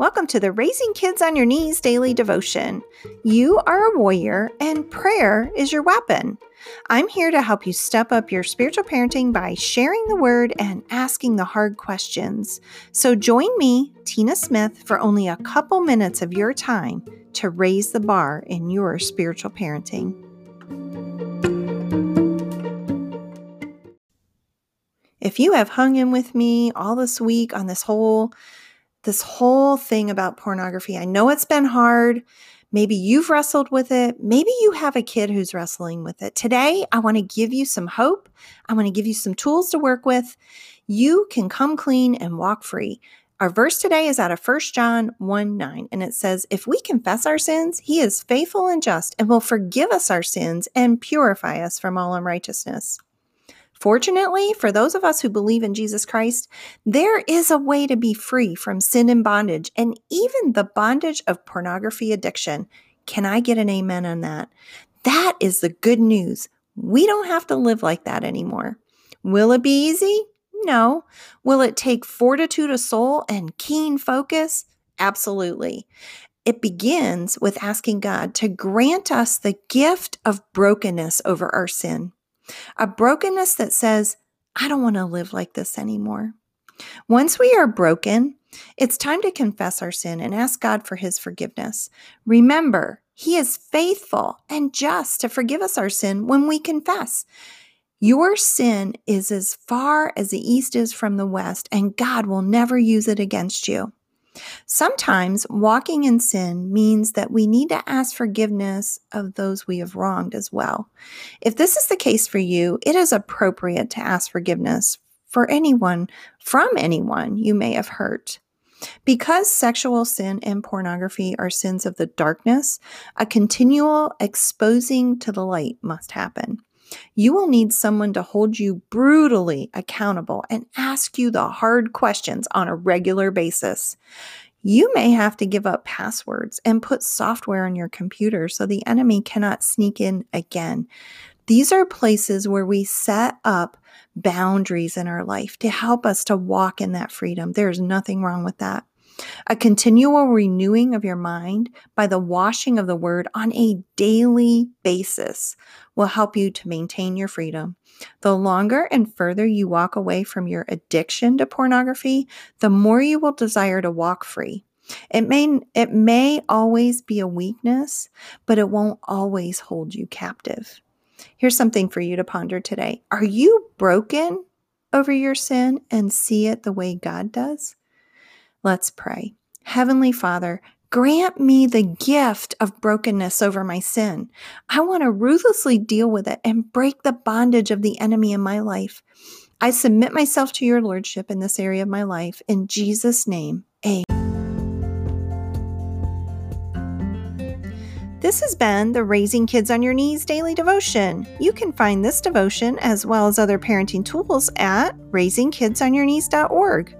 Welcome to the Raising Kids on Your Knees daily devotion. You are a warrior, and prayer is your weapon. I'm here to help you step up your spiritual parenting by sharing the word and asking the hard questions. So join me, Tina Smith, for only a couple minutes of your time to raise the bar in your spiritual parenting. If you have hung in with me all this week on this whole this whole thing about pornography, I know it's been hard. Maybe you've wrestled with it. Maybe you have a kid who's wrestling with it. Today, I want to give you some hope. I want to give you some tools to work with. You can come clean and walk free. Our verse today is out of 1 John 1 9, and it says, If we confess our sins, he is faithful and just and will forgive us our sins and purify us from all unrighteousness. Fortunately, for those of us who believe in Jesus Christ, there is a way to be free from sin and bondage, and even the bondage of pornography addiction. Can I get an amen on that? That is the good news. We don't have to live like that anymore. Will it be easy? No. Will it take fortitude of soul and keen focus? Absolutely. It begins with asking God to grant us the gift of brokenness over our sin a brokenness that says, I don't want to live like this anymore. Once we are broken, it's time to confess our sin and ask God for his forgiveness. Remember, he is faithful and just to forgive us our sin when we confess. Your sin is as far as the east is from the west, and God will never use it against you. Sometimes walking in sin means that we need to ask forgiveness of those we have wronged as well. If this is the case for you, it is appropriate to ask forgiveness for anyone from anyone you may have hurt. Because sexual sin and pornography are sins of the darkness, a continual exposing to the light must happen. You will need someone to hold you brutally accountable and ask you the hard questions on a regular basis. You may have to give up passwords and put software on your computer so the enemy cannot sneak in again. These are places where we set up boundaries in our life to help us to walk in that freedom. There's nothing wrong with that. A continual renewing of your mind by the washing of the word on a daily basis will help you to maintain your freedom. The longer and further you walk away from your addiction to pornography, the more you will desire to walk free. It may it may always be a weakness, but it won't always hold you captive. Here's something for you to ponder today. Are you broken over your sin and see it the way God does? Let's pray. Heavenly Father, grant me the gift of brokenness over my sin. I want to ruthlessly deal with it and break the bondage of the enemy in my life. I submit myself to your lordship in this area of my life. In Jesus' name, amen. This has been the Raising Kids on Your Knees daily devotion. You can find this devotion as well as other parenting tools at raisingkidsonyourknees.org.